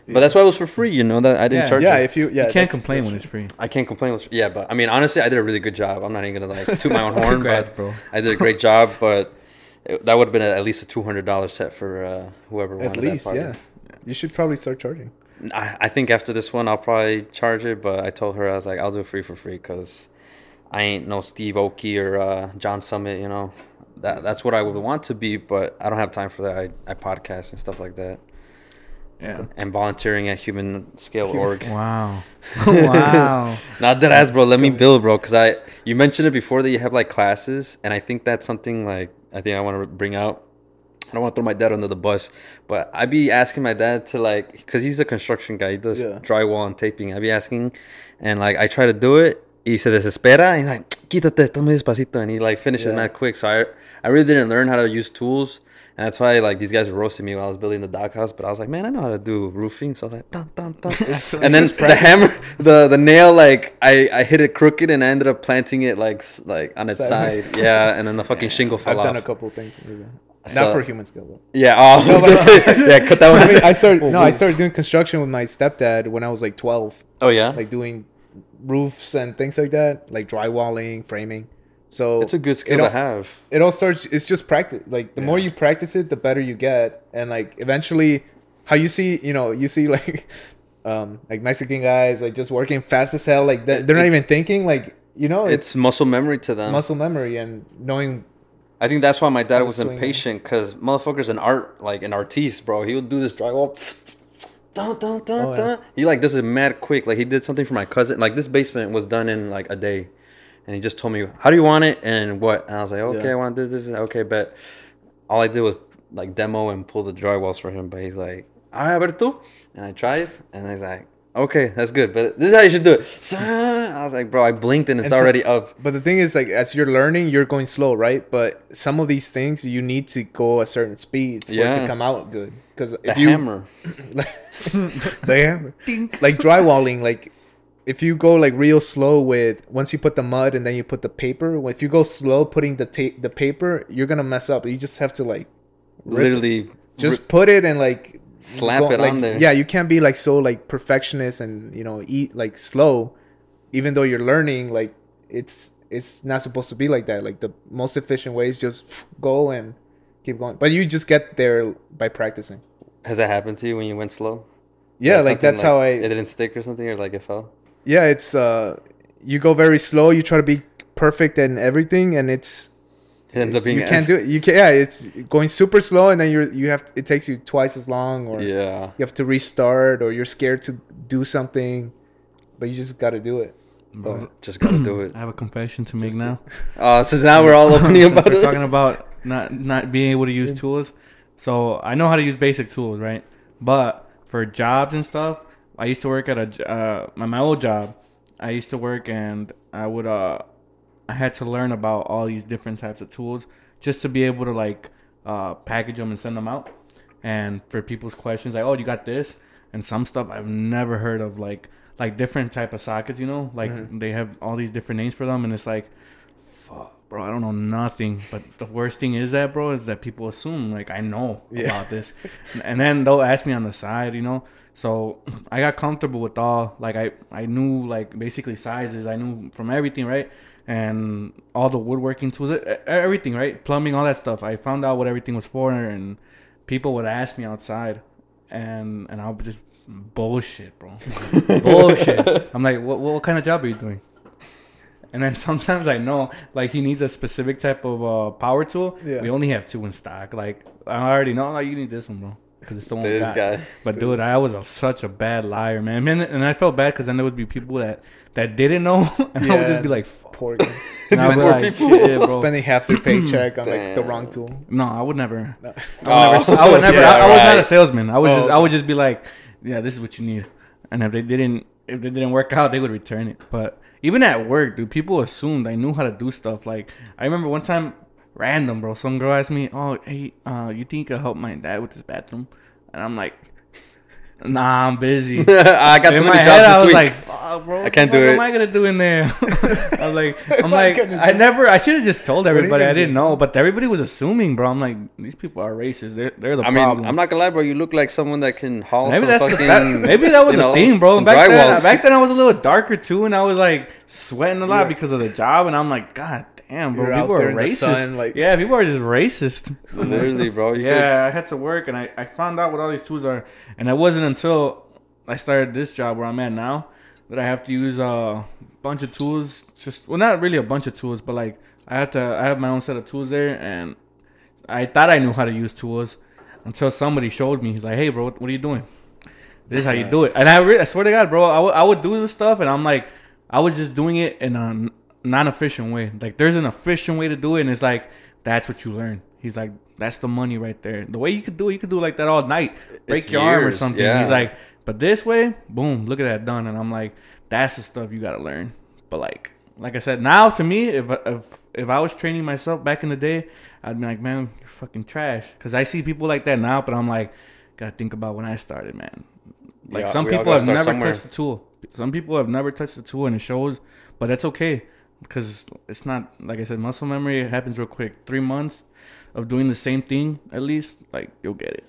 But that's why it was for free. You know that I didn't Yeah. charge. Yeah, you. if you yeah, you can't that's- complain that's when it's free. I can't complain. With, yeah, but I mean, honestly, I did a really good job. I'm not even gonna like toot my own horn, Congrats, but bro. I did a great job. But it, that would have been at least a two hundred dollar set for uh, whoever At wanted least, that party. yeah. You should probably start charging. I, I think after this one, I'll probably charge it. But I told her I was like, I'll do it free for free because I ain't no Steve Aoki or uh, John Summit. You know, that that's what I would want to be, but I don't have time for that. I, I podcast and stuff like that, Yeah. and volunteering at Human Scale Org. Wow. wow. Not that as bro. Let me build, bro. Cause I you mentioned it before that you have like classes, and I think that's something like I think I want to bring out. I don't want to throw my dad under the bus, but I'd be asking my dad to like, cause he's a construction guy. He does Yeah. drywall and taping. I'd be asking, and like I try to do it. Y se desespera. And he's like, quítate, muy despacito. And he like finishes Yeah. mad quick. So I, I really didn't learn how to use tools. And that's why like these guys were roasting me while I was building the doghouse. But I was like, man, I know how to do roofing. So I was like, dun, dun, dun. and then the hammer, the the nail, like I, I hit it crooked and I ended up planting it like like on its Sideways. side. Yeah, and then the fucking shingle fell I've off. done a couple things. So- Not for Human Scale. Though. Yeah, oh, was gonna say- yeah, cut that one. I mean, I started no, I started doing construction with my stepdad when I was like 12, oh yeah, like doing roofs and things like that, like drywalling, framing. So it's a good skill it to have. It all starts. It's just practice. Like the more you practice it, the better you get, and like eventually, how you see, you know, you see like, um, like Mexican guys like just working fast as hell. Like they're, they're not even thinking. Like you know, It's muscle memory to them. muscle memory and knowing. I think that's why my dad was impatient because motherfucker's an art, like an artiste, bro. He would do this drywall. Dun, dun, dun, Oh, yeah. dun. He like does it mad quick. Like he did something for my cousin. Like this basement was done in like a day, and he just told me, "How do you want it?" and what. And I was like, "Okay, Yeah. I want this, this, this." okay." But all I did was like demo and pull the drywalls for him. But he's like, "All right, Alberto," and I tried, and he's like, "Okay, that's good, but this is how you should do it." I was like, "Bro, I blinked and it's And so- already up." But the thing is, like, as you're learning, you're going slow, right? But some of these things you need to go a certain speed for it to come out good. Because The if you hammer. the hammer, like drywalling, like if you go like real slow with once you put the mud and then you put the paper. If you go slow putting the tape the paper, you're gonna mess up. You just have to like rip- Literally, just put it and like Slap it like, on there. Yeah, you can't be like so like perfectionist and you know eat like slow, even though you're learning. Like it's it's not supposed to be like that. Like the most efficient way is just go and keep going. But you just get there by practicing. Has that happened to you when you went slow? Yeah, like that's how I. It didn't stick or something, or like it fell. Yeah, it's uh, you go very slow. You try to be perfect and everything, and it's It ends up being. you can't do it. You can yeah, it's going super slow, and then you're you have to, it takes you twice as long, or Yeah. you have to restart, or you're scared to do something, but you just got to do it. Bro, Just gotta do it. I have a confession to make Just now. Uh, so now we're all opening about we're it. talking about not not being able to use tools. So I know how to use basic tools, right? But for jobs and stuff, I used to work at a uh, my my old job. I used to work and I would uh I had to learn about all these different types of tools just to be able to like uh package them and send them out. and for people's questions like, oh, you got this, and some stuff I've never heard of, like like different type of sockets, you know, like Mhm. they have all these different names for them, and it's like, fuck, bro, I don't know nothing. But the worst thing is that, bro, is that people assume like I know Yeah. about this, and then they'll ask me on the side, you know. So I got comfortable with all like I I knew like basically sizes. I knew from everything, right? And all the woodworking tools, everything, right? Plumbing, all that stuff. I found out what everything was for, and people would ask me outside, and and I would just bullshit, bro, bullshit. I'm like, what what kind of job are you doing? And then sometimes I know like he needs a specific type of uh, power tool. Yeah. We only have two in stock. Like I already know, like you need this one, bro, because it's the one we This got. guy. But dude, I was a, such a bad liar, man. man. And I felt bad because then there would be people that that didn't know, and I would just be like, "Fuck." Poor guy. And I'd be Poor like, people. "Shit, bro." Spending half their paycheck on like the wrong tool. No, I would never. No. I would Oh. never. I would never. Yeah, I, I was not a salesman. I was Oh, just. I would just be like, "Yeah, this is what you need," and if they didn't, if they didn't work out, they would return it. But even at work, dude, people assumed I knew how to do stuff. Like I remember one time, random, bro. Some girl asked me, "Oh, hey, uh, you think you could help my dad with his bathroom?" And I'm like, "Nah, I'm busy." I got too in many my jobs head, this I was week. like, "Fuck, bro, I can't what do it." What am I gonna do in there?" I'm like, "I'm am I like, I never. I should have just told everybody. I didn't do? know, but everybody was assuming, bro. I'm like, these people are racist. They're they're the I mean, problem. I'm not gonna lie, bro. You look like someone that can haul Maybe some that's fucking. the, that, maybe that was you know, the thing, bro. Back then, back then I was a little darker too, and I was like sweating a lot Yeah. because of the job, and I'm like, God damn, bro, You're out people there are in the racist. sun, like- yeah, people are just racist. Literally, bro. You yeah, I had to work, and I, I found out what all these tools are, and it wasn't until I started this job where I'm at now that I have to use a bunch of tools. Just well, not really a bunch of tools, but like I have to. I have my own set of tools there, and I thought I knew how to use tools until somebody showed me. He's like, "Hey, bro, what, what are you doing? This is how you do it." And I, re- I swear to God, bro, I would do this stuff, and I'm like, I was just doing it in a non-efficient way. Like, there's an efficient way to do it, and it's like that's what you learn. He's like, that's the money right there. The way you could do it, you could do it like that all night, break It's your arm or something. yeah. He's like, but this way, boom, look at that done. And I'm like, that's the stuff you gotta learn. But like, like I said, now to me, if if if I was training myself back in the day, I'd be like, man, you're fucking trash. Because I see people like that now, but I'm like, gotta think about when I started, man. Like Yeah, some people have never somewhere. touched the tool. Some people have never touched the tool, and it shows. But that's okay because it's not like I said. Muscle memory happens real quick. Three months of doing the same thing, at least, like you'll get it.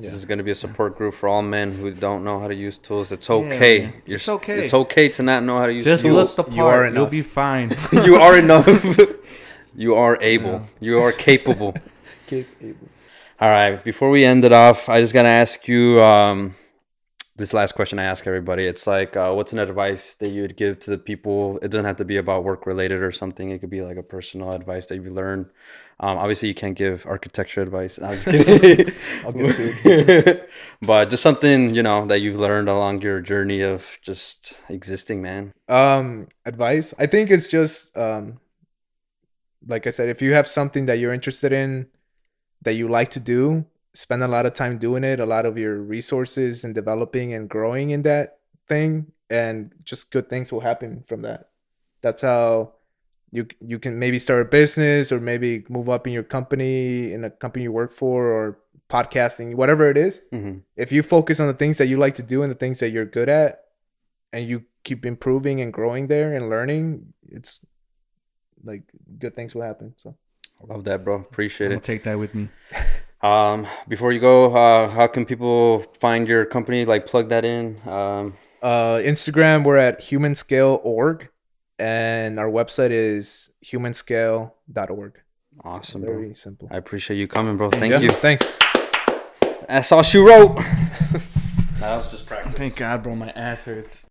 This is gonna be a support group for all men who don't know how to use tools. It's okay. man. You're It's okay. It's okay to not know how to use Just tools. look the You are part. You'll be fine. you are enough. you are able. You are capable. All right. Before we end it off, I just gotta ask you um, this last question. I ask everybody. It's like, uh, what's an advice that you would give to the people? It doesn't have to be about work related or something. It could be like a personal advice that you've learned. Um, obviously, you can't give architecture advice. I'm just kidding. I'll get sued. but just something you know that you've learned along your journey of just existing, man. Um, advice. I think it's just um, like I said, if you have something that you're interested in, that you like to do, spend a lot of time doing it, a lot of your resources and developing and growing in that thing, and just good things will happen from that. That's how you you can maybe start a business or maybe move up in your company in a company you work for or podcasting, whatever it is hmm if you focus on the things that you like to do and the things that you're good at and you keep improving and growing there and learning it's like good things will happen so Love that, bro. Appreciate I'm it. take that with me. Um, before you go, uh, how can people find your company? Like, plug that in. Um, uh instagram we're at humanscale.org and our website is humanscale.org awesome, bro. very simple I appreciate you coming, bro. Thank Yeah, you. thanks That's all she wrote. that was just practice. Thank God, bro. My ass hurts.